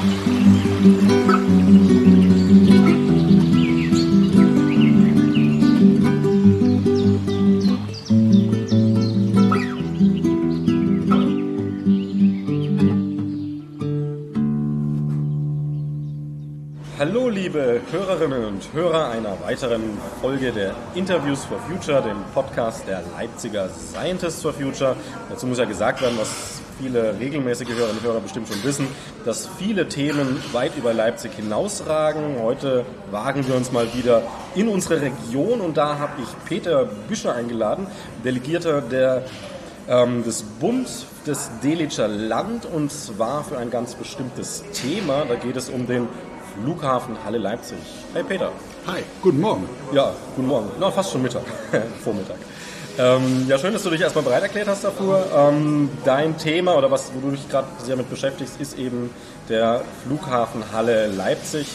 Hallo liebe Hörerinnen und Hörer einer weiteren Folge der Interviews for Future, dem Podcast der Leipziger Scientists for Future. Dazu muss ja gesagt werden, was viele regelmäßige Hörerinnen und Hörer bestimmt schon wissen, dass viele Themen weit über Leipzig hinausragen. Heute wagen wir uns mal wieder in unsere Region und da habe ich Peter Büscher eingeladen, Delegierter der ähm, des Bundes des Delitscher Land und zwar für ein ganz bestimmtes Thema. Da geht es um den Flughafen Halle Leipzig. Hey Peter. Hi, guten Morgen. Ja, guten Morgen. Na, fast schon Mittag. Vormittag. Ähm, ja, schön, dass du dich erstmal bereit erklärt hast dafür. Ähm, dein Thema oder was, wo du dich gerade sehr mit beschäftigst, ist eben der Flughafen Halle Leipzig.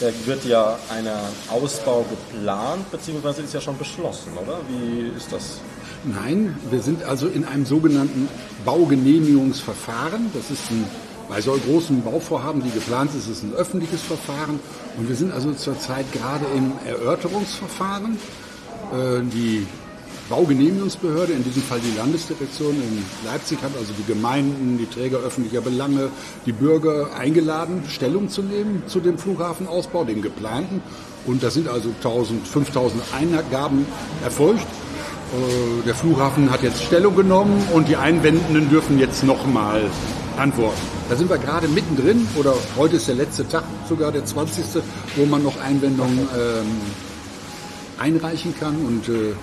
Da wird ja ein Ausbau geplant, beziehungsweise ist ja schon beschlossen, oder? Wie ist das? Nein, wir sind also in einem sogenannten Baugenehmigungsverfahren. Das ist ein bei so großen Bauvorhaben, die geplant ist, ist es ein öffentliches Verfahren. Und wir sind also zurzeit gerade im Erörterungsverfahren. Äh, die Baugenehmigungsbehörde, in diesem Fall die Landesdirektion in Leipzig, hat also die Gemeinden, die Träger öffentlicher Belange, die Bürger eingeladen, Stellung zu nehmen zu dem Flughafenausbau, dem geplanten. Und da sind also 1000, 5000 Eingaben erfolgt. Äh, der Flughafen hat jetzt Stellung genommen und die Einwendenden dürfen jetzt nochmal antworten. Da sind wir gerade mittendrin oder heute ist der letzte Tag, sogar der 20., wo man noch Einwendungen ähm, einreichen kann und äh,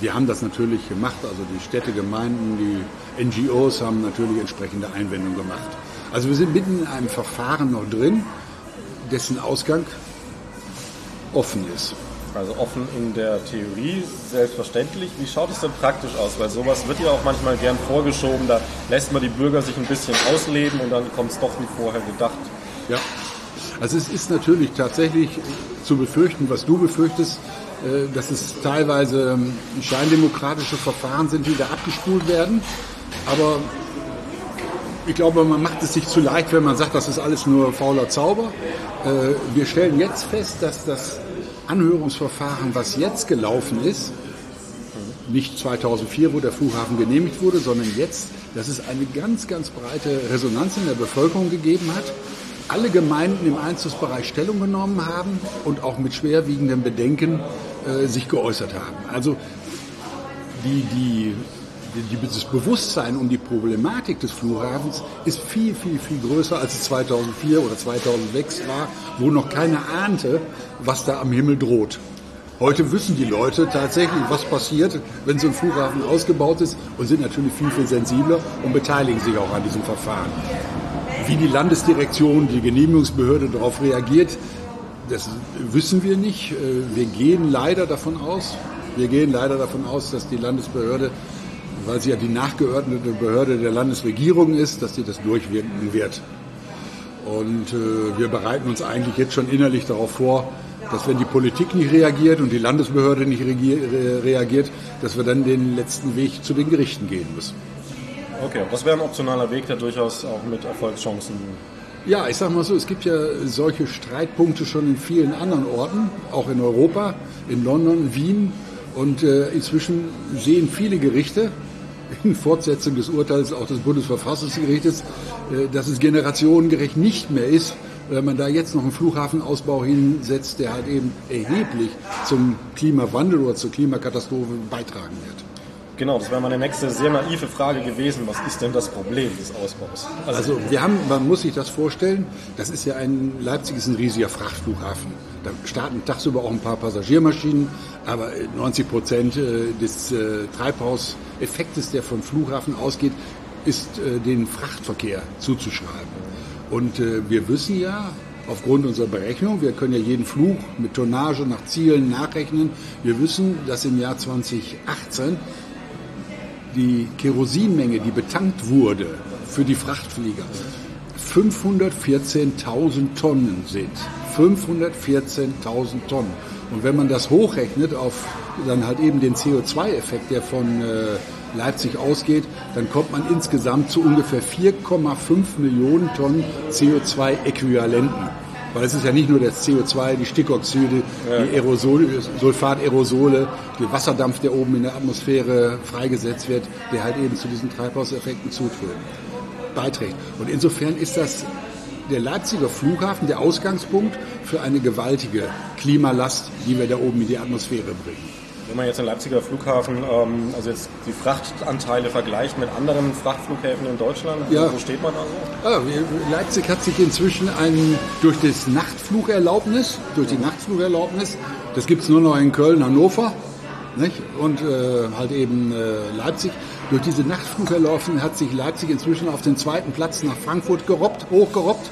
wir haben das natürlich gemacht, also die Städte, Gemeinden, die NGOs haben natürlich entsprechende Einwendungen gemacht. Also wir sind mitten in einem Verfahren noch drin, dessen Ausgang offen ist. Also offen in der Theorie, selbstverständlich. Wie schaut es denn praktisch aus? Weil sowas wird ja auch manchmal gern vorgeschoben. Da lässt man die Bürger sich ein bisschen ausleben und dann kommt es doch wie vorher gedacht. Ja, also es ist natürlich tatsächlich zu befürchten, was du befürchtest, dass es teilweise ähm, scheindemokratische Verfahren sind, die da abgespult werden. Aber ich glaube, man macht es sich zu leicht, wenn man sagt, das ist alles nur fauler Zauber. Äh, wir stellen jetzt fest, dass das Anhörungsverfahren, was jetzt gelaufen ist, nicht 2004, wo der Flughafen genehmigt wurde, sondern jetzt, dass es eine ganz, ganz breite Resonanz in der Bevölkerung gegeben hat. Alle Gemeinden im Einzugsbereich Stellung genommen haben und auch mit schwerwiegenden Bedenken äh, sich geäußert haben. Also die, die das Bewusstsein um die Problematik des Flughafens ist viel, viel, viel größer, als es 2004 oder 2006 war, wo noch keiner ahnte, was da am Himmel droht. Heute wissen die Leute tatsächlich, was passiert, wenn so ein Flughafen ausgebaut ist und sind natürlich viel, viel sensibler und beteiligen sich auch an diesem Verfahren. Wie die Landesdirektion, die Genehmigungsbehörde darauf reagiert, das wissen wir nicht. Äh, wir gehen leider davon aus, wir gehen leider davon aus, dass die Landesbehörde weil sie ja die nachgeordnete Behörde der Landesregierung ist, dass sie das durchwirken wird. Und äh, wir bereiten uns eigentlich jetzt schon innerlich darauf vor, dass wenn die Politik nicht reagiert und die Landesbehörde nicht reagiert, dass wir dann den letzten Weg zu den Gerichten gehen müssen. Okay, das wäre ein optionaler Weg, der durchaus auch mit Erfolgschancen. Ja, ich sage mal so, es gibt ja solche Streitpunkte schon in vielen anderen Orten, auch in Europa, in London, Wien. Und äh, inzwischen sehen viele Gerichte, in Fortsetzung des Urteils auch des Bundesverfassungsgerichtes, äh, dass es generationengerecht nicht mehr ist, wenn man da jetzt noch einen Flughafenausbau hinsetzt, der halt eben erheblich zum Klimawandel oder zur Klimakatastrophe beitragen wird. Genau, das wäre meine nächste sehr naive Frage gewesen. Was ist denn das Problem des Ausbaus? Also, also wir haben, man muss sich das vorstellen, das ist ja ein, Leipzig ist ein riesiger Frachtflughafen. Da starten tagsüber auch ein paar Passagiermaschinen, aber 90 Prozent äh, des äh, Treibhauseffektes, der vom Flughafen ausgeht, ist äh, den Frachtverkehr zuzuschreiben. Und wir wissen ja, aufgrund unserer Berechnung, wir können ja jeden Flug mit Tonnage nach Zielen nachrechnen, wir wissen, dass im Jahr 2018 die Kerosinmenge, die betankt wurde für die Frachtflieger, 514.000 Tonnen sind. 514.000 Tonnen. Und wenn man das hochrechnet auf dann halt eben den CO2-Effekt, der von äh, Leipzig ausgeht, dann kommt man insgesamt zu ungefähr 4,5 Millionen Tonnen CO2-Äquivalenten. Weil es ist ja nicht nur das CO2, die Stickoxide, ja. die Aerosol, Sulfat-Aerosole, der Wasserdampf, der oben in der Atmosphäre freigesetzt wird, der halt eben zu diesen Treibhauseffekten zuträgt, beiträgt. Und insofern ist das der Leipziger Flughafen der Ausgangspunkt für eine gewaltige Klimalast, die wir da oben in die Atmosphäre bringen. Wenn man jetzt den Leipziger Flughafen, ähm, also jetzt die Frachtanteile vergleicht mit anderen Frachtflughäfen in Deutschland, ja. wo steht man also? Ja, Leipzig hat sich inzwischen ein, durch das Nachtflugerlaubnis, durch die Nachtflugerlaubnis, das gibt es nur noch in Köln, Hannover nicht? und äh, halt eben äh, Leipzig, durch diese Nachtflugerlaufen hat sich Leipzig inzwischen auf den zweiten Platz nach Frankfurt gerobbt, hochgerobbt.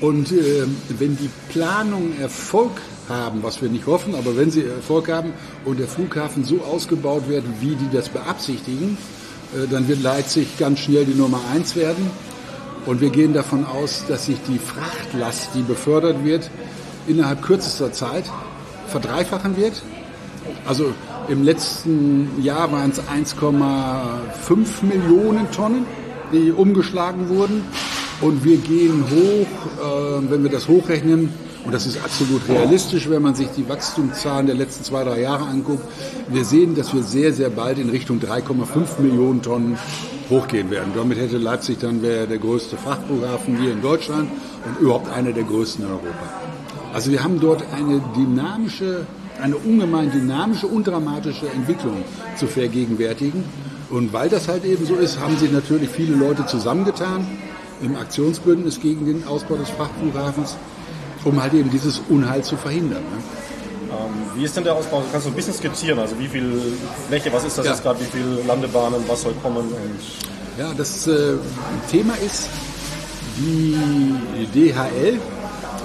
Und äh, wenn die Planung Erfolg haben, was wir nicht hoffen, aber wenn sie Erfolg haben und der Flughafen so ausgebaut wird, wie die das beabsichtigen, äh, dann wird Leipzig ganz schnell die Nummer eins werden. Und wir gehen davon aus, dass sich die Frachtlast, die befördert wird, innerhalb kürzester Zeit verdreifachen wird. Also im letzten Jahr waren es 1,5 Millionen Tonnen, die umgeschlagen wurden. Und wir gehen hoch, äh, wenn wir das hochrechnen, und das ist absolut realistisch, wenn man sich die Wachstumszahlen der letzten zwei, drei Jahre anguckt. Wir sehen, dass wir sehr, sehr bald in Richtung 3,5 Millionen Tonnen hochgehen werden. Damit hätte Leipzig dann wäre der größte Frachtflughafen hier in Deutschland und überhaupt einer der größten in Europa. Also wir haben dort eine dynamische, eine ungemein dynamische und dramatische Entwicklung zu vergegenwärtigen. Und weil das halt eben so ist, haben sich natürlich viele Leute zusammengetan im Aktionsbündnis gegen den Ausbau des Frachtflughafens um halt eben dieses Unheil zu verhindern. Ne? Ähm, wie ist denn der Ausbau? Kannst du ein bisschen skizzieren? Also wie viel Fläche, was ist das ja. jetzt gerade, wie viele Landebahnen, was soll kommen? Und ja, das äh, Thema ist, die DHL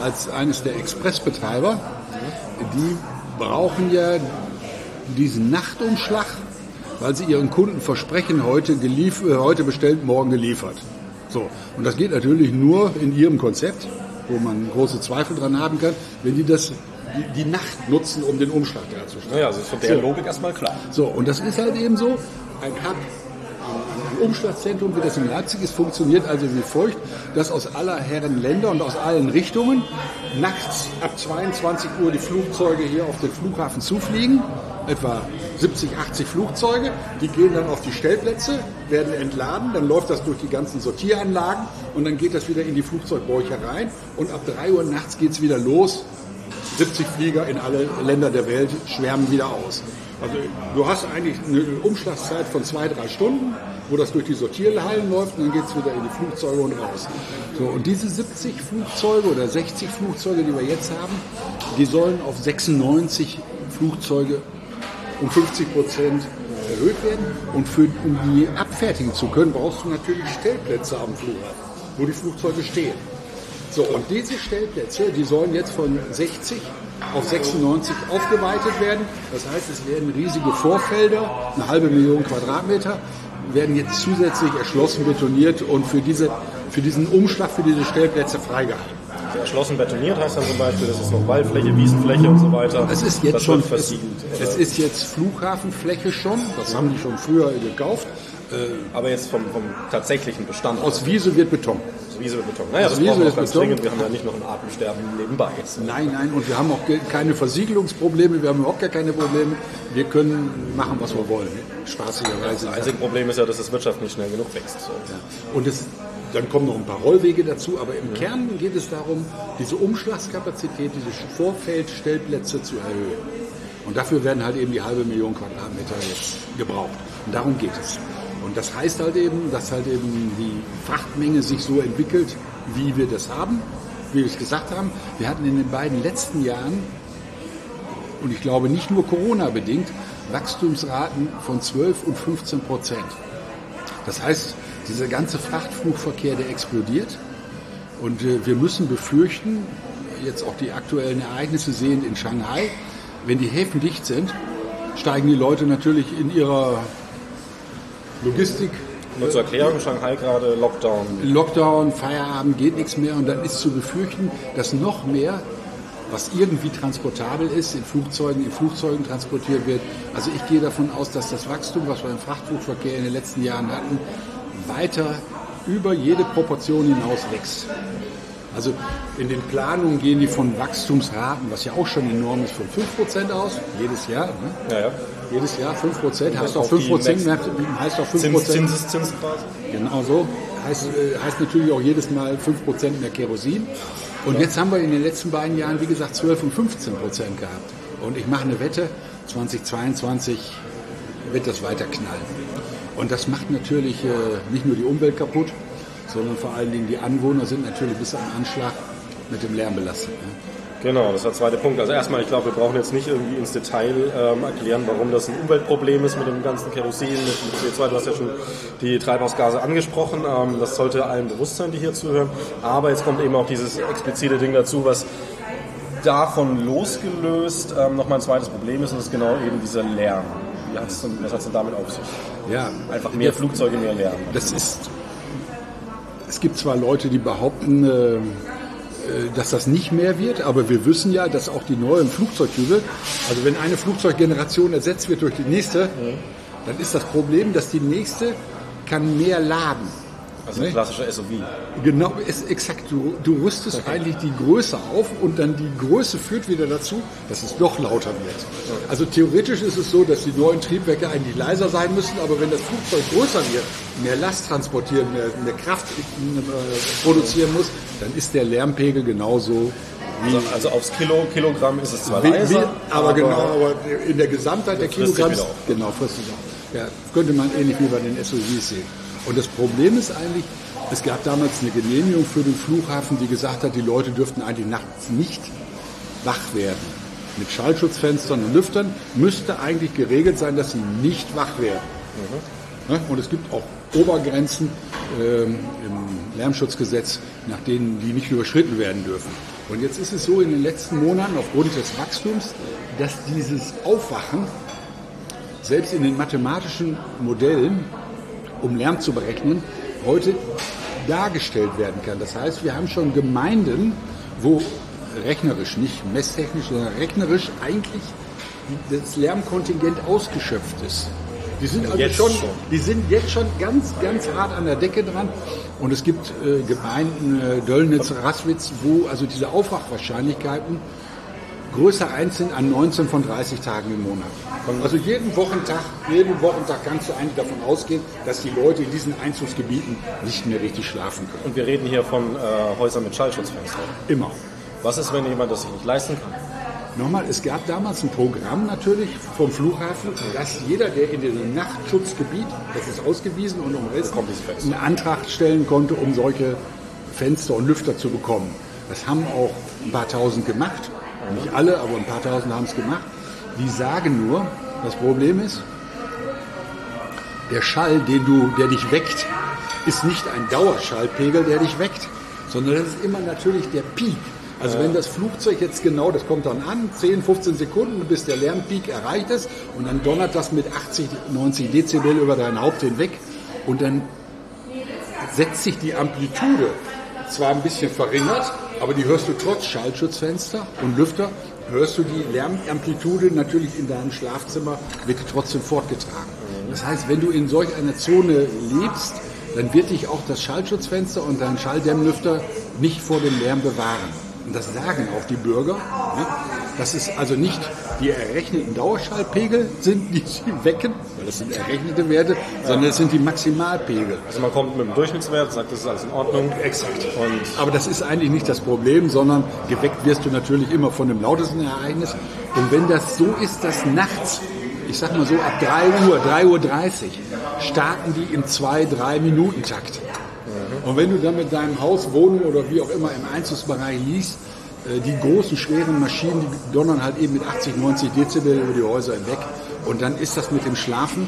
als eines der Expressbetreiber, die brauchen ja diesen Nachtumschlag, weil sie ihren Kunden versprechen, heute, gelief äh, heute bestellt, morgen geliefert. So, und das geht natürlich nur in ihrem Konzept wo man große Zweifel dran haben kann, wenn die das die, die Nacht nutzen, um den Umschlag herzustellen. Naja, also ist von der so. Logik erstmal klar. So, und das ist halt eben so, ein Hub, Umschlagzentrum, wie das in Leipzig ist, funktioniert also wie folgt, dass aus aller Herren Länder und aus allen Richtungen nachts ab 22 Uhr die Flugzeuge hier auf den Flughafen zufliegen etwa 70, 80 Flugzeuge. Die gehen dann auf die Stellplätze, werden entladen, dann läuft das durch die ganzen Sortieranlagen und dann geht das wieder in die Flugzeugbäuche rein und ab 3 Uhr nachts geht es wieder los. 70 Flieger in alle Länder der Welt schwärmen wieder aus. Also du hast eigentlich eine Umschlagszeit von zwei, drei Stunden, wo das durch die Sortierhallen läuft und dann geht es wieder in die Flugzeuge und raus. So, und diese 70 Flugzeuge oder 60 Flugzeuge, die wir jetzt haben, die sollen auf 96 Flugzeuge um 50 Prozent erhöht werden. Und für, um die abfertigen zu können, brauchst du natürlich Stellplätze am Flughafen, wo die Flugzeuge stehen. So, und diese Stellplätze, die sollen jetzt von 60 auf 96 aufgeweitet werden. Das heißt, es werden riesige Vorfelder, eine halbe Million Quadratmeter, werden jetzt zusätzlich erschlossen, betoniert und für, diese, für diesen Umschlag, für diese Stellplätze freigehalten erschlossen betoniert heißt dann zum Beispiel, das ist noch Waldfläche, Wiesenfläche und so weiter. Es ist jetzt das schon versiegelt. Es, es, ist jetzt Flughafenfläche schon, das haben die schon früher gekauft. Äh, Aber jetzt vom, vom tatsächlichen Bestand. Aus Wiese wird Beton. Aus Wiese wird Beton. Naja, das Wiese brauchen wir ganz dringend. Wir haben ja nicht noch ein Atemsterben nebenbei. Nein, nein, und wir haben auch keine Versiegelungsprobleme, wir haben überhaupt gar keine Probleme. Wir können machen, was wir wollen. Spaßigerweise. Das einzige Problem ist ja, dass das Wirtschaft nicht schnell genug wächst. So. Ja. Und es dann kommen noch ein paar Rollwege dazu, aber im Kern geht es darum, diese Umschlagskapazität, diese Vorfeldstellplätze zu erhöhen. Und dafür werden halt eben die halbe Million Quadratmeter jetzt gebraucht. Und darum geht es. Und das heißt halt eben, dass halt eben die Frachtmenge sich so entwickelt, wie wir das haben, wie wir es gesagt haben. Wir hatten in den beiden letzten Jahren, und ich glaube nicht nur Corona bedingt, Wachstumsraten von 12 und 15 Prozent. Das heißt, dieser ganze Frachtflugverkehr, der explodiert. Und äh, wir müssen befürchten, jetzt auch die aktuellen Ereignisse sehen in Shanghai, wenn die Häfen dicht sind, steigen die Leute natürlich in ihrer Logistik. Nur zur Erklärung, Shanghai gerade Lockdown. Lockdown, Feierabend, geht nichts mehr und dann ist zu befürchten, dass noch mehr was irgendwie transportabel ist, in Flugzeugen, in Flugzeugen transportiert wird. Also ich gehe davon aus, dass das Wachstum, was wir im Frachtflugverkehr in den letzten Jahren hatten, weiter über jede Proportion hinaus wächst. Also in den Planungen gehen die von Wachstumsraten, was ja auch schon enorm ist, von 5% aus, jedes Jahr. Ne? Ja, ja. Jedes Jahr 5%, heißt auch auf die 5%, mehr, heißt auch 5%. Zins, Zinseszins quasi. Genau so. Heißt, äh, heißt natürlich auch jedes Mal 5% mehr Kerosin. Und jetzt haben wir in den letzten beiden Jahren, wie gesagt, 12 und 15 Prozent gehabt. Und ich mache eine Wette, 2022 wird das weiter knallen. Und das macht natürlich äh, nicht nur die Umwelt kaputt, sondern vor allen Dingen die Anwohner sind natürlich bis am Anschlag mit dem Lärm belastet. Ne? Genau, das war der zweite Punkt. Also erstmal, ich glaube, wir brauchen jetzt nicht irgendwie ins Detail ähm, erklären, warum das ein Umweltproblem ist mit dem ganzen Kerosin, mit dem CO2. Du hast ja schon die Treibhausgase angesprochen. Ähm, das sollte allen bewusst sein, die hier zuhören. Aber jetzt kommt eben auch dieses explizite Ding dazu, was davon losgelöst ähm, nochmal ein zweites Problem ist, und das ist genau eben dieser Lärm. Wie hat's denn, was hat es denn damit auf sich? Ja, Einfach mehr Flugzeuge, mehr Lärm. das ist. Es gibt zwar Leute, die behaupten, äh, dass das nicht mehr wird, aber wir wissen ja, dass auch die neuen Flugzeugtypen, also wenn eine Flugzeuggeneration ersetzt wird durch die nächste, dann ist das Problem, dass die nächste kann mehr laden. Also ein klassischer SUV. Genau, ist exakt. Du, du rüstest eigentlich die Größe auf und dann die Größe führt wieder dazu, dass es noch lauter wird. Also theoretisch ist es so, dass die neuen Triebwerke eigentlich leiser sein müssen, aber wenn das Flugzeug größer wird, mehr Last transportieren, mehr, mehr Kraft äh, produzieren muss, dann ist der Lärmpegel genauso wie Also, also aufs Kilo, Kilogramm ist es zwar wie, leiser, wie, aber, genau, aber in der Gesamtheit der Kilogramm, genau, frisst sich auf. Ja, könnte man ähnlich wie bei den SUVs sehen. Und das Problem ist eigentlich, es gab damals eine Genehmigung für den Flughafen, die gesagt hat, die Leute dürften eigentlich nachts nicht wach werden. Mit Schallschutzfenstern und Lüftern müsste eigentlich geregelt sein, dass sie nicht wach werden. Ne? Und es gibt auch Obergrenzen ähm, im Lärmschutzgesetz, nach denen die nicht überschritten werden dürfen. Und jetzt ist es so in den letzten Monaten aufgrund des Wachstums, dass dieses Aufwachen selbst in den mathematischen Modellen, um Lärm zu berechnen, heute dargestellt werden kann. Das heißt, wir haben schon Gemeinden, wo rechnerisch, nicht messtechnisch, sondern rechnerisch eigentlich das Lärmkontingent ausgeschöpft ist. Die sind also Jetzt schon, die sind jetzt schon ganz, ganz hart an der Decke dran. Und es gibt äh, Gemeinden, äh, Döllnitz, Rasswitz, wo also diese Aufwachwahrscheinlichkeiten größer eins sind an 19 von 30 Tagen im Monat. Also jeden Wochentag, jeden Wochentag kannst du eigentlich davon ausgehen, dass die Leute in diesen Einzugsgebieten nicht mehr richtig schlafen können. Und wir reden hier von äh, Häusern mit Schallschutzfenstern. Immer. Was ist, wenn jemand das sich nicht leisten kann? Nochmal, es gab damals ein Programm natürlich vom Flughafen, dass jeder, der in diesem Nachtschutzgebiet, das ist ausgewiesen und umrissen, einen Antrag stellen konnte, um solche Fenster und Lüfter zu bekommen. Das haben auch ein paar tausend gemacht. Nicht alle, aber ein paar tausend haben es gemacht. Die sagen nur, das Problem ist, der Schall, den du, der dich weckt, ist nicht ein Dauerschallpegel, der dich weckt, sondern das ist immer natürlich der Peak. Also wenn das Flugzeug jetzt genau, das kommt dann an, 10, 15 Sekunden, bis der Lärmpeak erreicht ist und dann donnert das mit 80, 90 Dezibel über dein Haupt hinweg und dann setzt sich die Amplitude zwar ein bisschen verringert, aber die hörst du trotz Schallschutzfenster und Lüfter, hörst du die Lärmamplitude natürlich in deinem Schlafzimmer, wird trotzdem fortgetragen. Das heißt, wenn du in solch einer Zone lebst, dann wird dich auch das Schallschutzfenster und dein Schalldämmlüfter nicht vor dem Lärm bewahren. Und das sagen auch die Bürger. Ne? Das ist also nicht die errechneten Dauerschallpegel sind, die sie wecken, weil das sind errechnete Werte, sondern es sind die Maximalpegel. Also man kommt mit dem Durchschnittswert, sagt, das ist alles in Ordnung. Exakt. Und Aber das ist eigentlich nicht das Problem, sondern geweckt wirst du natürlich immer von dem lautesten Ereignis. Und wenn das so ist, dass nachts, ich sag mal so ab 3 Uhr, 3.30 Uhr, starten die im 2-3 Minuten Takt. Und wenn du dann mit deinem Haus, Wohnung oder wie auch immer im Einzugsbereich liest, äh, die großen, schweren Maschinen, die donnern halt eben mit 80, 90 Dezibel über die Häuser hinweg. Und dann ist das mit dem Schlafen,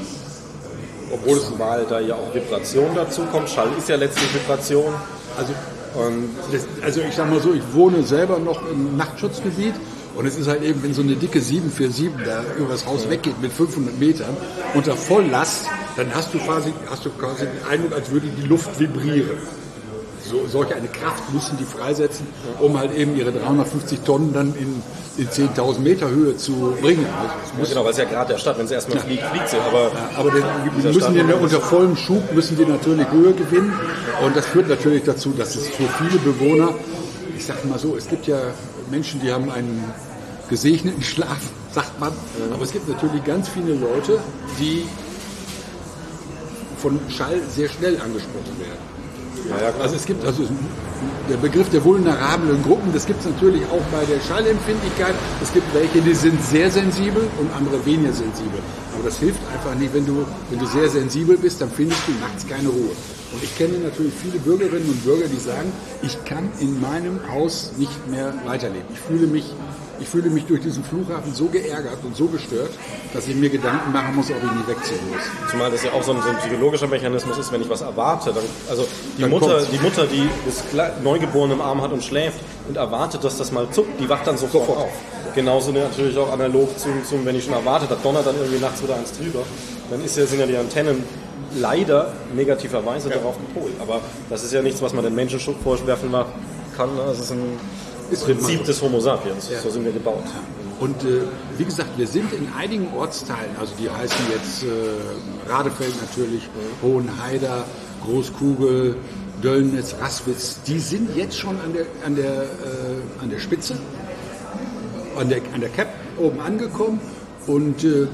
obwohl es mal da ja auch Vibration dazu kommt. Schall ist ja letztlich Vibration. also Und Das, also ich sag mal so, ich wohne selber noch im Nachtschutzgebiet und es ist halt eben, wenn so eine dicke 747 da über das Haus weggeht mit 500 Metern unter Volllast, dann hast du quasi, hast du quasi den Eindruck, als würde die Luft vibrieren. So, solch eine Kraft müssen die freisetzen, um halt eben ihre 350 Tonnen dann in, in 10.000 Meter Höhe zu bringen. Also ja, genau, weil es ja gerade der Stadt, wenn sie erstmal ja. fliegt, fliegt sie. Aber, ja, aber den, müssen die unter vollem Schub müssen die natürlich Höhe gewinnen. Und das führt natürlich dazu, dass es für viele Bewohner, ich sage mal so, es gibt ja Menschen, die haben einen gesegneten Schlaf, sagt man. Aber es gibt natürlich ganz viele Leute, die von Schall sehr schnell angesprochen werden. Ja, also es gibt also der Begriff der vulnerablen Gruppen, das gibt es natürlich auch bei der Schallempfindlichkeit. Es gibt welche, die sind sehr sensibel und andere weniger sensibel. Aber das hilft einfach nicht, wenn du, wenn du sehr sensibel bist, dann findest du nachts keine Ruhe. Und ich kenne natürlich viele Bürgerinnen und Bürger, die sagen, ich kann in meinem Haus nicht mehr weiterleben. Ich fühle mich ich fühle mich durch diesen Flughafen so geärgert und so gestört, dass ich mir Gedanken machen muss, ob ich nicht wegziehen muss. Zumal das ja auch so ein, so ein psychologischer Mechanismus ist, wenn ich was erwarte. Dann, also die dann Mutter, die Mutter, die das Neugeborene im Arm hat und schläft und erwartet, dass das mal zuckt, die wacht dann sofort, sofort. auf. Genauso natürlich auch analog zum, zum, wenn ich schon erwarte, da donnert dann irgendwie nachts wieder eins drüber, dann ist ja, sind ja die Antennen leider negativerweise ja. darauf gepolt. Aber das ist ja nichts, was man den Menschen vorwerfen kann. Das ist ein ist Prinzip des Homo sapiens. Ja. So sind wir gebaut. Und äh, wie gesagt, wir sind in einigen Ortsteilen, also die heißen jetzt äh, Radefeld natürlich, Hohenheider, Großkugel, Döllnitz, Raswitz, die sind jetzt schon an der, an der, äh, an der Spitze, an der, an der Cap oben angekommen und äh,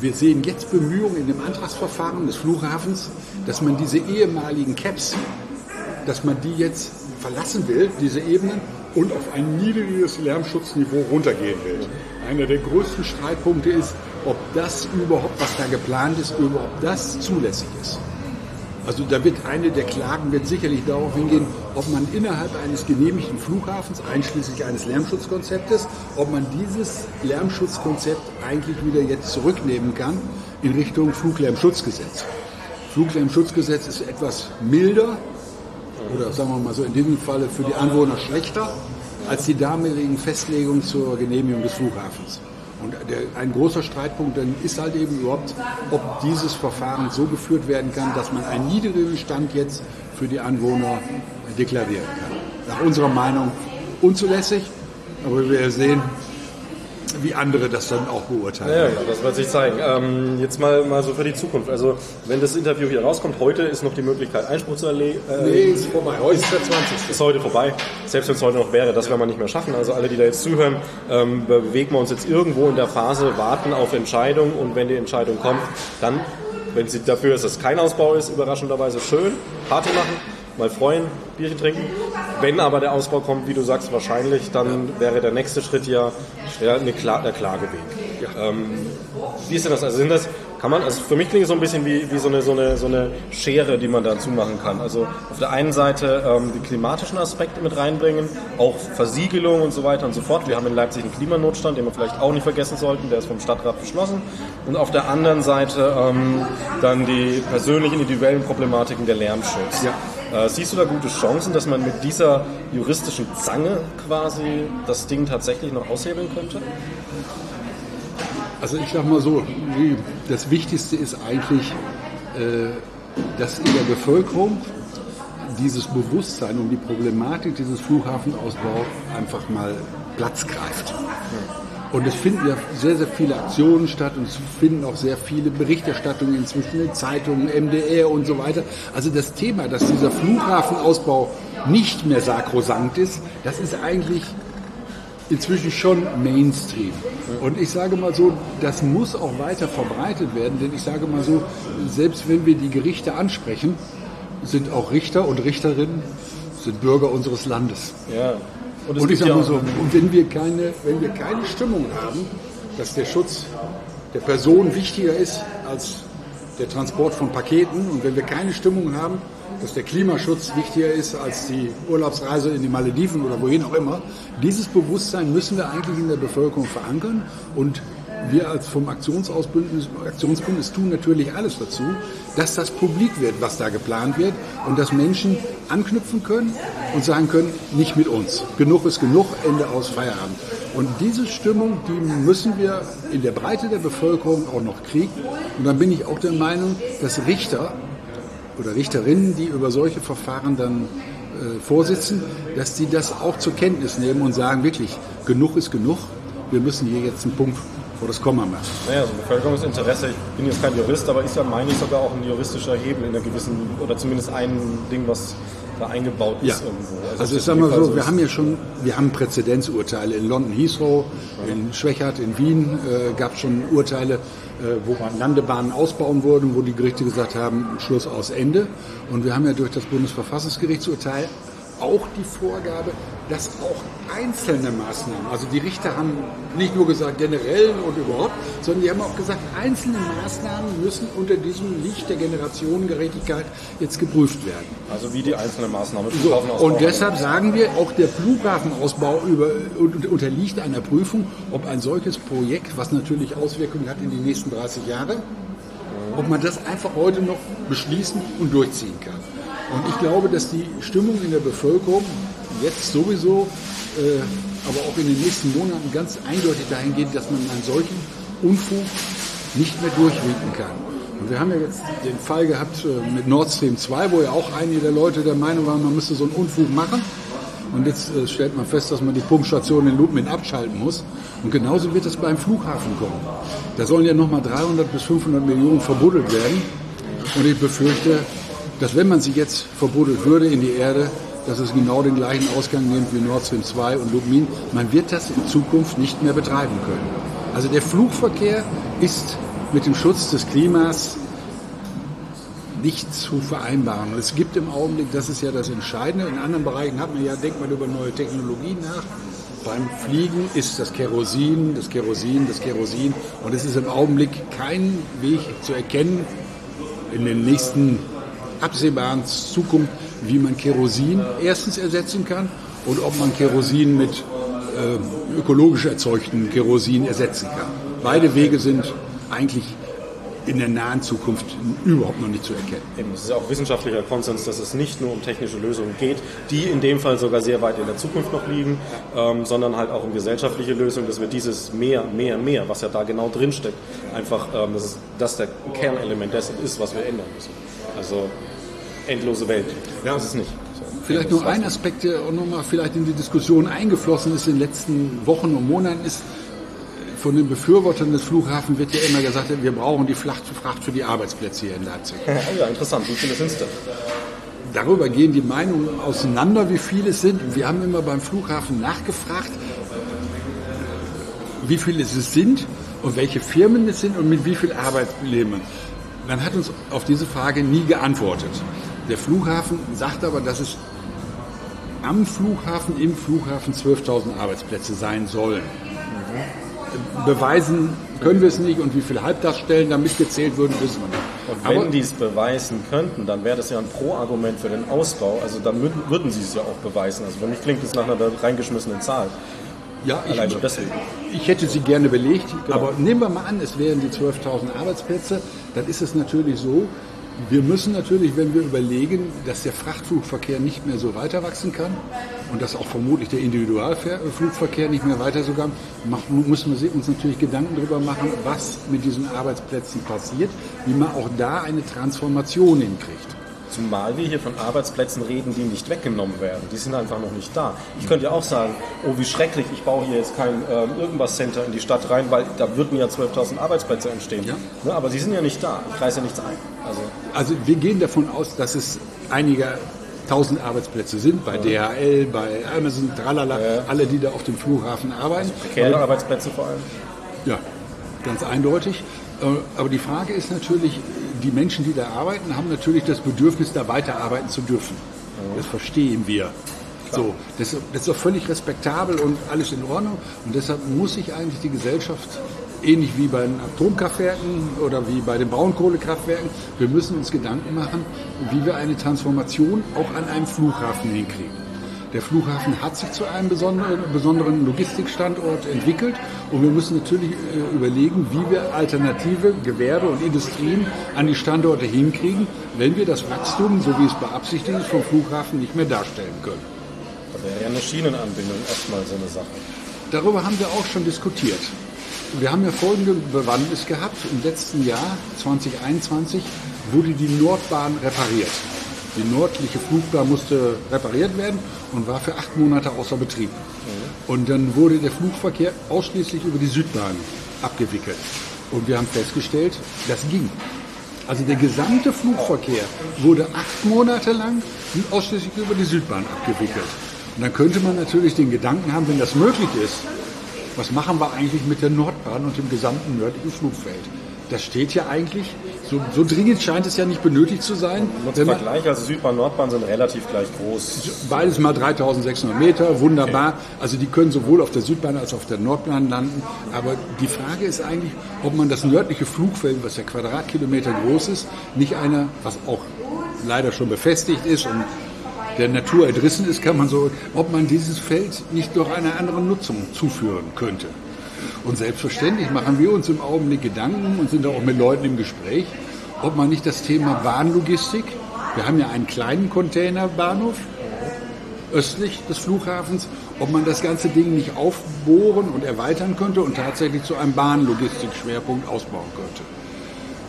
wir sehen jetzt Bemühungen in dem Antragsverfahren des Flughafens, dass man diese ehemaligen Caps, dass man die jetzt verlassen will, diese Ebenen, und auf ein niedriges Lärmschutzniveau runtergehen will. Einer der größten Streitpunkte ist, ob das überhaupt, was da geplant ist, überhaupt das zulässig ist. Also da wird eine der Klagen wird sicherlich darauf hingehen, ob man innerhalb eines genehmigten Flughafens, einschließlich eines Lärmschutzkonzeptes, ob man dieses Lärmschutzkonzept eigentlich wieder jetzt zurücknehmen kann in Richtung Fluglärmschutzgesetz. Fluglärmschutzgesetz ist etwas milder, oder sagen wir mal so in diesem Falle für die Anwohner schlechter als die damaligen Festlegungen zur Genehmigung des Flughafens. Und der, ein großer Streitpunkt dann ist halt eben überhaupt, ob dieses Verfahren so geführt werden kann, dass man einen niedrigen Stand jetzt für die Anwohner deklarieren kann. Nach unserer Meinung unzulässig, aber wir sehen, wie andere das dann auch beurteilen. Ja, ja das wird sich zeigen. Ähm, jetzt mal, mal so für die Zukunft. Also, wenn das Interview hier rauskommt, heute ist noch die Möglichkeit, Einspruch zu erlegen. Äh, nee, ist vorbei. Heute ist der 20. Ist heute vorbei. Selbst wenn es heute noch wäre, das werden wir nicht mehr schaffen. Also, alle, die da jetzt zuhören, ähm, bewegen wir uns jetzt irgendwo in der Phase, warten auf Entscheidung und wenn die Entscheidung kommt, dann, wenn sie dafür ist, dass kein Ausbau ist, überraschenderweise schön, Party machen mal freuen, Bierchen trinken. Wenn aber der Ausbau kommt, wie du sagst, wahrscheinlich, dann wäre der nächste Schritt ja, ja eine Kla der Klageweg. Ja. Ähm, wie ist denn das? Also sind das, kann man, also für mich klingt es so ein bisschen wie, wie so, eine, so, eine, so eine Schere, die man dazu machen kann. Also auf der einen Seite ähm, die klimatischen Aspekte mit reinbringen, auch Versiegelung und so weiter und so fort. Wir haben in Leipzig einen Klimanotstand, den wir vielleicht auch nicht vergessen sollten, der ist vom Stadtrat beschlossen. Und auf der anderen Seite ähm, dann die persönlichen, individuellen Problematiken der Lärmschutz. Ja. Äh, siehst du da gute Chancen, dass man mit dieser juristischen Zange quasi das Ding tatsächlich noch aushebeln könnte? Also ich sag mal so, das Wichtigste ist eigentlich, äh, dass in der Bevölkerung dieses Bewusstsein um die Problematik dieses Flughafenausbaus einfach mal Platz greift. Und es finden ja sehr, sehr viele Aktionen statt und es finden auch sehr viele Berichterstattungen inzwischen in Zeitungen, MDR und so weiter. Also das Thema, dass dieser Flughafenausbau nicht mehr sakrosankt ist, das ist eigentlich inzwischen schon Mainstream. Und ich sage mal so, das muss auch weiter verbreitet werden, denn ich sage mal so, selbst wenn wir die Gerichte ansprechen, sind auch Richter und Richterinnen sind Bürger unseres Landes. Ja. Und, und ich sage mal so, und wenn wir, keine, wenn wir keine Stimmung haben, dass der Schutz der Person wichtiger ist als der Transport von Paketen und wenn wir keine Stimmung haben, dass der Klimaschutz wichtiger ist als die Urlaubsreise in die Malediven oder wohin auch immer, dieses Bewusstsein müssen wir eigentlich in der Bevölkerung verankern. Und wir als vom Aktionsausbündnis, Aktionsbündnis tun natürlich alles dazu, dass das publik wird, was da geplant wird und dass Menschen anknüpfen können und sagen können, nicht mit uns. Genug ist genug, Ende aus Feierabend. Und diese Stimmung, die müssen wir in der Breite der Bevölkerung auch noch kriegen. Und dann bin ich auch der Meinung, dass Richter oder Richterinnen, die über solche Verfahren dann äh, vorsitzen, dass die das auch zur Kenntnis nehmen und sagen, wirklich, genug ist genug, wir müssen hier jetzt einen Punkt vor das Komma machen. Naja, also Bevölkerungsinteresse, ich bin jetzt kein Jurist, aber ist ja, meine ich, sogar auch ein juristischer Hebel in einer gewissen, oder zumindest ein Ding, was da eingebaut ist ja. irgendwo. Also, also ich sag mal so, wir haben ja schon, wir haben Präzedenzurteile in London Heathrow, in Schwächert, in Wien äh, gab es schon Urteile, äh, wo man Landebahnen ausbauen wurden, wo die Gerichte gesagt haben, Schluss aus Ende. Und wir haben ja durch das Bundesverfassungsgerichtsurteil auch die Vorgabe, dass auch einzelne Maßnahmen, also die Richter haben nicht nur gesagt generell und überhaupt, sondern die haben auch gesagt, einzelne Maßnahmen müssen unter diesem Licht der Generationengerechtigkeit jetzt geprüft werden. Also wie die einzelnen Maßnahmen. So, und deshalb sagen wir, auch der Flughafenausbau über, unterliegt einer Prüfung, ob ein solches Projekt, was natürlich Auswirkungen hat in die nächsten 30 Jahre, ob man das einfach heute noch beschließen und durchziehen kann. Und ich glaube, dass die Stimmung in der Bevölkerung jetzt sowieso, äh, aber auch in den nächsten Monaten ganz eindeutig dahin geht, dass man einen solchen Unfug nicht mehr durchwinken kann. Und wir haben ja jetzt den Fall gehabt äh, mit Nord Stream 2, wo ja auch einige der Leute der Meinung waren, man müsste so einen Unfug machen. Und jetzt äh, stellt man fest, dass man die Pumpstation in Lubmin abschalten muss. Und genauso wird es beim Flughafen kommen. Da sollen ja nochmal 300 bis 500 Millionen verbuddelt werden. Und ich befürchte, dass wenn man sie jetzt verbuddelt würde in die Erde, dass es genau den gleichen Ausgang nimmt wie Nord Stream 2 und Lubmin. Man wird das in Zukunft nicht mehr betreiben können. Also der Flugverkehr ist mit dem Schutz des Klimas nicht zu vereinbaren. Es gibt im Augenblick, das ist ja das Entscheidende, in anderen Bereichen hat man ja, denkt man über neue Technologien nach. Beim Fliegen ist das Kerosin, das Kerosin, das Kerosin. Und es ist im Augenblick kein Weg zu erkennen in den nächsten absehbaren Zukunft, wie man Kerosin erstens ersetzen kann und ob man Kerosin mit äh, ökologisch erzeugten Kerosin ersetzen kann. Beide Wege sind eigentlich in der nahen Zukunft überhaupt noch nicht zu erkennen. Eben, es ist auch wissenschaftlicher Konsens, dass es nicht nur um technische Lösungen geht, die in dem Fall sogar sehr weit in der Zukunft noch liegen, ähm, sondern halt auch um gesellschaftliche Lösungen, dass wir dieses mehr, mehr, mehr, was ja da genau drin steckt, einfach, ähm, dass das der Kernelement dessen ist, was wir ändern müssen. Also endlose Welt. Ja, das ist nicht. Vielleicht noch ein Aspekt, der auch nochmal vielleicht in die Diskussion eingeflossen ist in den letzten Wochen und Monaten, ist, von den Befürwortern des Flughafens wird ja immer gesagt, wir brauchen die Fracht für die Arbeitsplätze hier in Leipzig. Ja, interessant. Wie viele sind es denn? Darüber gehen die Meinungen auseinander, wie viele es sind. Wir haben immer beim Flughafen nachgefragt, wie viele es sind und welche Firmen es sind und mit wie viel Arbeitsleben. Man hat uns auf diese Frage nie geantwortet. Der Flughafen sagt aber, dass es am Flughafen, im Flughafen 12.000 Arbeitsplätze sein sollen. Beweisen können wir es nicht und wie viele Halbtagsstellen da mitgezählt würden, wissen wir nicht. Und wenn die es beweisen könnten, dann wäre das ja ein Pro-Argument für den Ausbau. Also dann würden sie es ja auch beweisen. Also für mich klingt es nach einer reingeschmissenen Zahl. Ja, ich, ich, hätte sie gerne belegt, genau. aber nehmen wir mal an, es wären die 12.000 Arbeitsplätze, dann ist es natürlich so, wir müssen natürlich, wenn wir überlegen, dass der Frachtflugverkehr nicht mehr so weiter wachsen kann und dass auch vermutlich der Individualflugverkehr nicht mehr weiter so kann, müssen wir uns natürlich Gedanken darüber machen, was mit diesen Arbeitsplätzen passiert, wie man auch da eine Transformation hinkriegt. Zumal wir hier von Arbeitsplätzen reden, die nicht weggenommen werden. Die sind einfach noch nicht da. Ich könnte ja auch sagen, oh wie schrecklich, ich baue hier jetzt kein äh, irgendwas Center in die Stadt rein, weil da würden ja 12.000 Arbeitsplätze entstehen. Ja. Ne, aber sie sind ja nicht da. Ich kreise ja nichts ein. Also, also wir gehen davon aus, dass es einige tausend Arbeitsplätze sind, bei ja. DHL, bei Amazon, tralala, ja. alle, die da auf dem Flughafen arbeiten. Also prekäre Arbeitsplätze vor allem. Ja, ganz eindeutig. Äh, aber die Frage ist natürlich, die Menschen, die da arbeiten, haben natürlich das Bedürfnis, da weiterarbeiten zu dürfen. Das verstehen wir. So, das, das ist auch völlig respektabel und alles in Ordnung. Und deshalb muss sich eigentlich die Gesellschaft, ähnlich wie bei den Atomkraftwerken oder wie bei den Braunkohlekraftwerken, wir müssen uns Gedanken machen, wie wir eine Transformation auch an einem Flughafen hinkriegen. Der Flughafen hat sich zu einem besonderen, Logistikstandort entwickelt und wir müssen natürlich äh, überlegen, wie wir alternative Gewerbe und Industrien an die Standorte hinkriegen, wenn wir das Wachstum, so wie es beabsichtigt ist, vom Flughafen nicht mehr darstellen können. Da wäre ja eine Schienenanbindung erstmal so eine Sache. Darüber haben wir auch schon diskutiert. Wir haben ja folgende Bewandtnis gehabt. Im letzten Jahr, 2021, wurde die Nordbahn repariert. Die nördliche Flugbahn musste repariert werden und war für acht Monate außer Betrieb. Und dann wurde der Flugverkehr ausschließlich über die Südbahn abgewickelt. Und wir haben festgestellt, das ging. Also der gesamte Flugverkehr wurde acht Monate lang ausschließlich über die Südbahn abgewickelt. Und dann könnte man natürlich den Gedanken haben, wenn das möglich ist, was machen wir eigentlich mit der Nordbahn und dem gesamten nördlichen Flugfeld? Das steht ja eigentlich, so, so dringend scheint es ja nicht benötigt zu sein. Nur zum Vergleich, also Südbahn, Nordbahn sind relativ gleich groß. Beides mal 3600 Meter, wunderbar. Also die können sowohl auf der Südbahn als auch auf der Nordbahn landen. Aber die Frage ist eigentlich, ob man das nördliche Flugfeld, was ja Quadratkilometer groß ist, nicht einer, was auch leider schon befestigt ist und der Natur entrissen ist, kann man so, ob man dieses Feld nicht durch eine andere Nutzung zuführen könnte. Und selbstverständlich machen wir uns im Augenblick Gedanken und sind auch mit Leuten im Gespräch, ob man nicht das Thema Bahnlogistik, wir haben ja einen kleinen Containerbahnhof östlich des Flughafens, ob man das ganze Ding nicht aufbohren und erweitern könnte und tatsächlich zu einem Bahnlogistikschwerpunkt ausbauen könnte.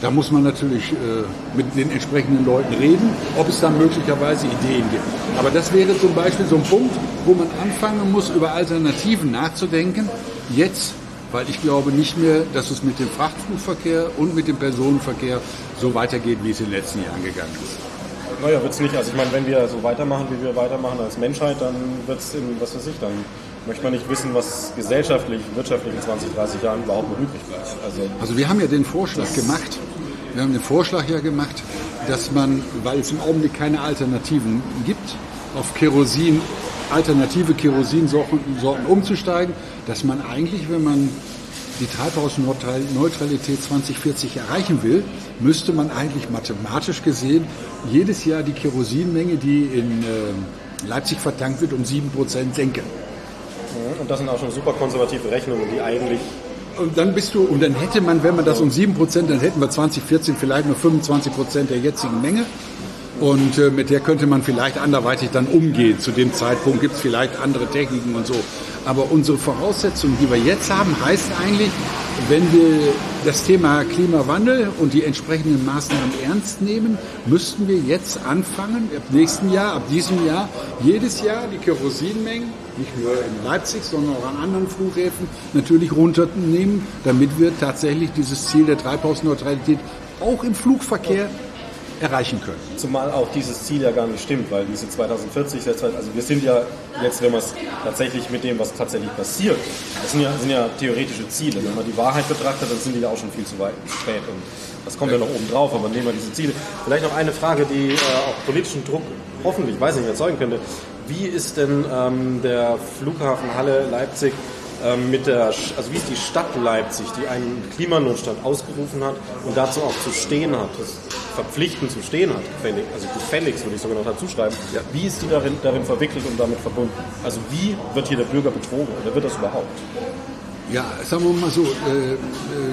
Da muss man natürlich äh, mit den entsprechenden Leuten reden, ob es da möglicherweise Ideen gibt. Aber das wäre zum Beispiel so ein Punkt, wo man anfangen muss, über Alternativen nachzudenken. Jetzt, weil ich glaube nicht mehr, dass es mit dem Frachtflugverkehr und mit dem Personenverkehr so weitergeht, wie es in den letzten Jahren gegangen ist. Naja, wird es nicht. Also ich meine, wenn wir so weitermachen, wie wir weitermachen als Menschheit, dann wird es in, was weiß ich, dann möchte man nicht wissen, was gesellschaftlich, wirtschaftlich in 20, 30 Jahren überhaupt noch übrig bleibt. Also, also wir haben ja den Vorschlag gemacht, wir haben den Vorschlag ja gemacht, dass man, weil es im Augenblick keine Alternativen gibt, auf Kerosin, alternative Kerosinsorten umzusteigen, dass man eigentlich, wenn man die Treibhausneutralität 2040 erreichen will, müsste man eigentlich mathematisch gesehen jedes Jahr die Kerosinmenge, die in äh, Leipzig vertankt wird, um 7% senken. Und das sind auch schon super konservative Rechnungen, die eigentlich und dann bist du, und dann hätte man, wenn man das um 7%, dann hätten wir 2014 vielleicht nur 25% der jetzigen Menge. Und äh, mit der könnte man vielleicht anderweitig dann umgehen. Zu dem Zeitpunkt gibt es vielleicht andere Techniken und so. Aber unsere Voraussetzungen, die wir jetzt haben, heißt eigentlich, wenn wir das Thema Klimawandel und die entsprechenden Maßnahmen ernst nehmen, müssten wir jetzt anfangen, ab nächsten Jahr, ab diesem Jahr, jedes Jahr die Kerosinmengen, nicht nur in Leipzig, sondern auch an anderen Flughäfen, natürlich runternehmen, damit wir tatsächlich dieses Ziel der Treibhausneutralität auch im Flugverkehr erreichen können. Zumal auch dieses Ziel ja gar nicht stimmt, weil diese 2040, also wir sind ja jetzt, wenn man es tatsächlich mit dem, was tatsächlich passiert, das sind ja, sind ja theoretische Ziele. Wenn man die Wahrheit betrachtet, dann sind die ja auch schon viel zu weit spät. Und das kommt ja noch oben drauf, aber nehmen wir diese Ziele. Vielleicht noch eine Frage, die äh, auch politischen Druck hoffentlich, weiß nicht, erzeugen könnte. Wie ist denn ähm, der Flughafen Halle Leipzig mit der, also wie ist die Stadt Leipzig, die einen Klimanotstand ausgerufen hat und dazu auch zu stehen hat, das verpflichtend zu stehen hat, gefällig, also gefälligst würde ich sogar noch dazu schreiben, ja. wie ist die darin, darin verwickelt und damit verbunden? Also wie wird hier der Bürger betrogen oder wird das überhaupt? Ja, sagen wir mal so, äh, äh,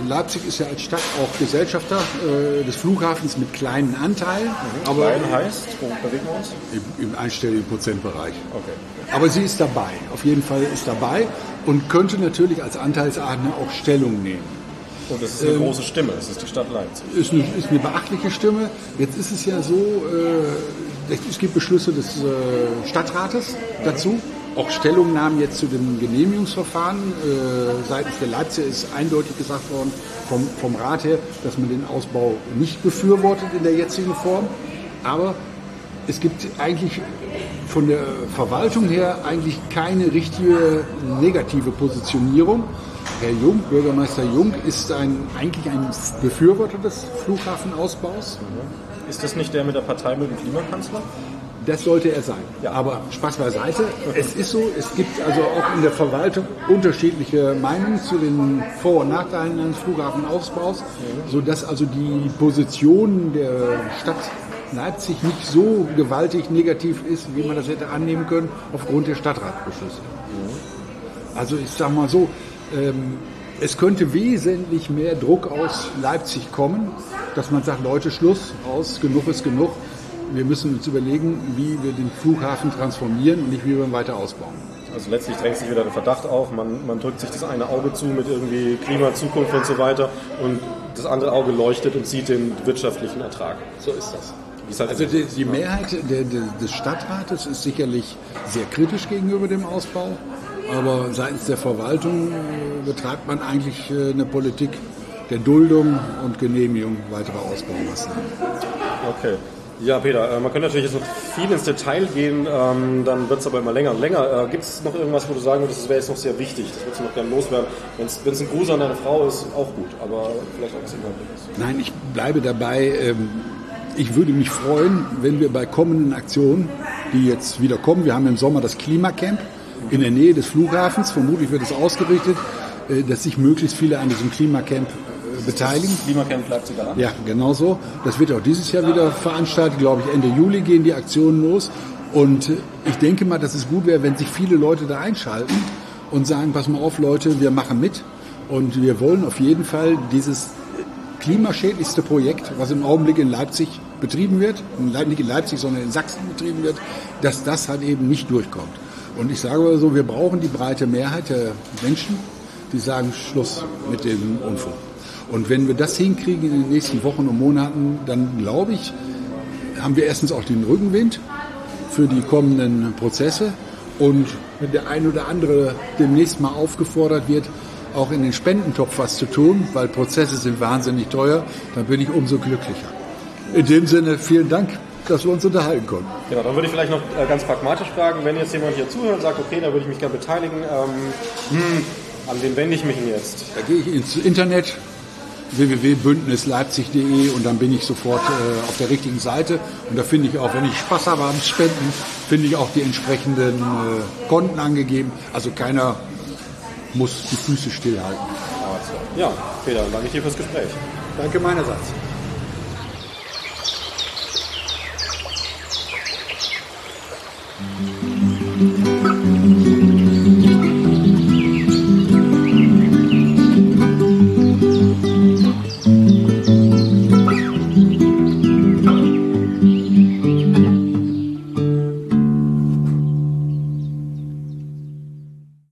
Leipzig ist ja als Stadt auch Gesellschafter äh, des Flughafens mit kleinen Anteilen. Mhm. Aber Klein heißt, wo bewegen wir uns? Im, Im einstelligen Prozentbereich. Okay. Aber sie ist dabei, auf jeden Fall ist dabei und könnte natürlich als Anteilseigner auch Stellung nehmen. Und das ist eine ähm, große Stimme, das ist die Stadt Leipzig. Ist eine, ist eine beachtliche Stimme. Jetzt ist es ja so, äh, es gibt Beschlüsse des äh, Stadtrates dazu auch Stellungnahmen jetzt zu dem Genehmigungsverfahren. Äh, seitens der Leipzig ist eindeutig gesagt worden vom, vom Rat her, dass man den Ausbau nicht befürwortet in der jetzigen Form. Aber es gibt eigentlich von der Verwaltung her eigentlich keine richtige negative Positionierung. Herr Jung, Bürgermeister Jung, ist ein, eigentlich ein Befürworter des Flughafenausbaus. Ist das nicht der mit der Partei mit dem Klimakanzler? Das sollte er sein. Ja. Aber Spaß beiseite. Es ist so, es gibt also auch in der Verwaltung unterschiedliche Meinungen zu den Vor- und Nachteilen eines Flughafenausbaus, sodass also die Position der Stadt Leipzig nicht so gewaltig negativ ist, wie man das hätte annehmen können, aufgrund der Stadtratbeschlüsse. Also ich sage mal so, ähm, es könnte wesentlich mehr Druck aus Leipzig kommen, dass man sagt, Leute, Schluss, aus, genug ist genug wir müssen uns überlegen, wie wir den Flughafen transformieren und nicht wie wir ihn weiter ausbauen. Also letztlich drängt sich wieder der Verdacht auf, man, man drückt sich das eine Auge zu mit irgendwie Klima, Zukunft und so weiter und das andere Auge leuchtet und sieht den wirtschaftlichen Ertrag. So ist das. Halt also die, die Mehrheit der, der, des Stadtrates ist sicherlich sehr kritisch gegenüber dem Ausbau, aber seitens der Verwaltung äh, betreibt man eigentlich äh, eine Politik der Duldung und Genehmigung weiterer Ausbaumaßnahmen. Okay. Ja, Peter, äh, man könnte natürlich jetzt noch viel ins Detail gehen, ähm, dann wird es aber immer länger und länger. Äh, Gibt es noch irgendwas, wo du sagen würdest, das wäre jetzt noch sehr wichtig, das würdest du noch gerne loswerden? Wenn es ein Gruß an deine Frau ist, auch gut, aber vielleicht auch was Inhaltliches. Nein, ich bleibe dabei. Ähm, ich würde mich freuen, wenn wir bei kommenden Aktionen, die jetzt wieder kommen, wir haben im Sommer das Klimacamp in der Nähe des Flughafens, vermutlich wird es ausgerichtet, äh, dass sich möglichst viele an diesem Klimacamp beteiligen. Klimacamp Leipziger Land. Ja, genau so. Das wird auch dieses Jahr wieder veranstaltet. Glaube ich, Ende Juli gehen die Aktionen los. Und ich denke mal, dass es gut wäre, wenn sich viele Leute da einschalten und sagen, pass mal auf, Leute, wir machen mit. Und wir wollen auf jeden Fall dieses klimaschädlichste Projekt, was im Augenblick in Leipzig betrieben wird, nicht in Leipzig, sondern in Sachsen betrieben wird, dass das halt eben nicht durchkommt. Und ich sage mal so, wir brauchen die breite Mehrheit der Menschen, die sagen, Schluss mit dem Unfug. Und wenn wir das hinkriegen in den nächsten Wochen und Monaten, dann glaube ich, haben wir erstens auch den Rückenwind für die kommenden Prozesse. Und wenn der ein oder andere demnächst mal aufgefordert wird, auch in den Spendentopf was zu tun, weil Prozesse sind wahnsinnig teuer, dann bin ich umso glücklicher. In dem Sinne, vielen Dank, dass wir uns unterhalten konnten. Genau, dann würde ich vielleicht noch äh, ganz pragmatisch fragen, wenn jetzt jemand hier zuhört und sagt, okay, da würde ich mich gerne beteiligen, ähm, hm, an wen wende ich mich denn jetzt? Da gehe ich ins Internet, www.bündnisleipzig.de und dann bin ich sofort äh, auf der richtigen Seite. Und da finde ich auch, wenn ich Spaß habe am Spenden, finde ich auch die entsprechenden äh, Konten angegeben. Also keiner muss die Füße stillhalten. Ja, Peter, danke dir fürs Gespräch. Danke meinerseits.